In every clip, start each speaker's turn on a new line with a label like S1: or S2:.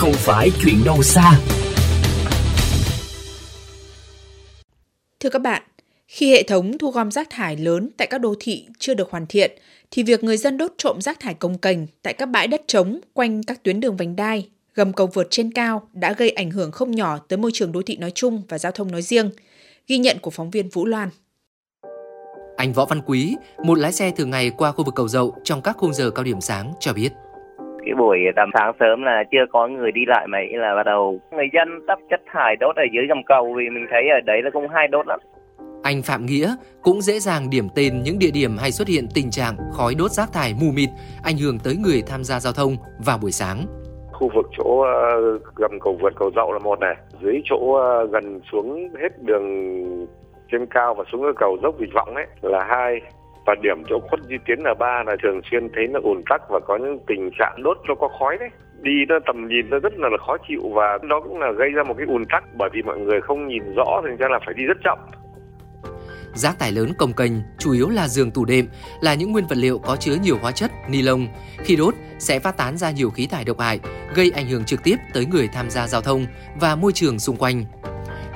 S1: không phải chuyện đâu xa.
S2: Thưa các bạn, khi hệ thống thu gom rác thải lớn tại các đô thị chưa được hoàn thiện, thì việc người dân đốt trộm rác thải công cành tại các bãi đất trống quanh các tuyến đường vành đai, gầm cầu vượt trên cao đã gây ảnh hưởng không nhỏ tới môi trường đô thị nói chung và giao thông nói riêng. Ghi nhận của phóng viên Vũ Loan.
S3: Anh Võ Văn Quý, một lái xe thường ngày qua khu vực cầu dậu trong các khung giờ cao điểm sáng cho biết
S4: cái buổi tầm sáng sớm là chưa có người đi lại mấy là bắt đầu người dân tấp chất thải đốt ở dưới gầm cầu vì mình thấy ở đấy là cũng hay đốt lắm.
S3: Anh Phạm Nghĩa cũng dễ dàng điểm tên những địa điểm hay xuất hiện tình trạng khói đốt rác thải mù mịt ảnh hưởng tới người tham gia giao thông vào buổi sáng.
S5: Khu vực chỗ ờ, gầm cầu vượt cầu dậu là một này, dưới chỗ ờ, gần xuống hết đường trên cao và xuống cầu dốc Vịnh Vọng ấy là hai và điểm chỗ khuất di tiến là ba là thường xuyên thấy nó ùn tắc và có những tình trạng đốt cho có khói đấy đi nó tầm nhìn nó rất là khó chịu và nó cũng là gây ra một cái ùn tắc bởi vì mọi người không nhìn rõ thành ra là phải đi rất chậm
S3: Rác thải lớn cồng kềnh chủ yếu là giường tủ đệm, là những nguyên vật liệu có chứa nhiều hóa chất, ni lông. Khi đốt sẽ phát tán ra nhiều khí thải độc hại, gây ảnh hưởng trực tiếp tới người tham gia giao thông và môi trường xung quanh.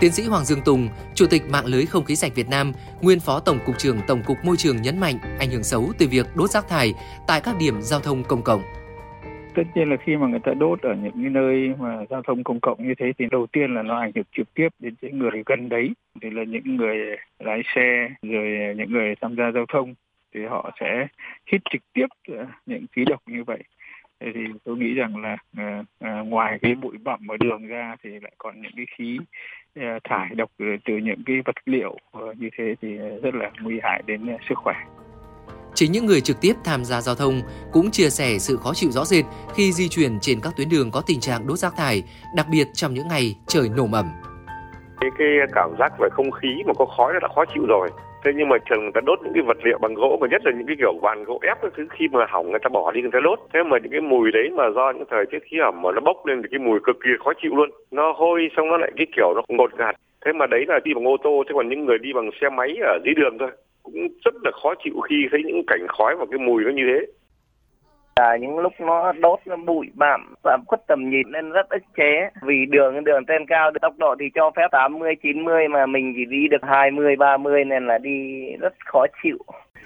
S3: Tiến sĩ Hoàng Dương Tùng, Chủ tịch mạng lưới không khí sạch Việt Nam, nguyên Phó Tổng cục trưởng Tổng cục Môi trường nhấn mạnh ảnh hưởng xấu từ việc đốt rác thải tại các điểm giao thông công cộng.
S6: Tất nhiên là khi mà người ta đốt ở những cái nơi mà giao thông công cộng như thế thì đầu tiên là nó ảnh hưởng trực tiếp đến những người gần đấy thì là những người lái xe rồi những người tham gia giao thông thì họ sẽ hít trực tiếp những khí độc như vậy tôi nghĩ rằng là à, à, ngoài cái bụi bặm ở đường ra thì lại còn những cái khí à, thải độc từ những cái vật liệu như thế thì rất là nguy hại đến sức khỏe.
S3: Chính những người trực tiếp tham gia giao thông cũng chia sẻ sự khó chịu rõ rệt khi di chuyển trên các tuyến đường có tình trạng đốt rác thải, đặc biệt trong những ngày trời nổ ẩm.
S5: Cái, cái cảm giác về không khí mà có khói là khó chịu rồi. Thế nhưng mà thường người ta đốt những cái vật liệu bằng gỗ mà nhất là những cái kiểu vàn gỗ ép cái thứ khi mà hỏng người ta bỏ đi người ta đốt. Thế mà những cái mùi đấy mà do những thời tiết khí ẩm mà nó bốc lên thì cái mùi cực kỳ khó chịu luôn. Nó hôi xong nó lại cái kiểu nó ngột ngạt. Thế mà đấy là đi bằng ô tô chứ còn những người đi bằng xe máy ở dưới đường thôi, cũng rất là khó chịu khi thấy những cảnh khói và cái mùi nó như thế
S4: À, những lúc nó đốt nó bụi bặm và khuất tầm nhìn nên rất ức chế. Vì đường đường trên cao tốc độ thì cho phép 80 90 mà mình chỉ đi được 20 30 nên là đi rất khó chịu.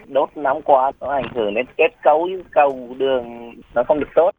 S4: Đốt nóng quá nó ảnh hưởng đến kết cấu cầu đường nó không được tốt.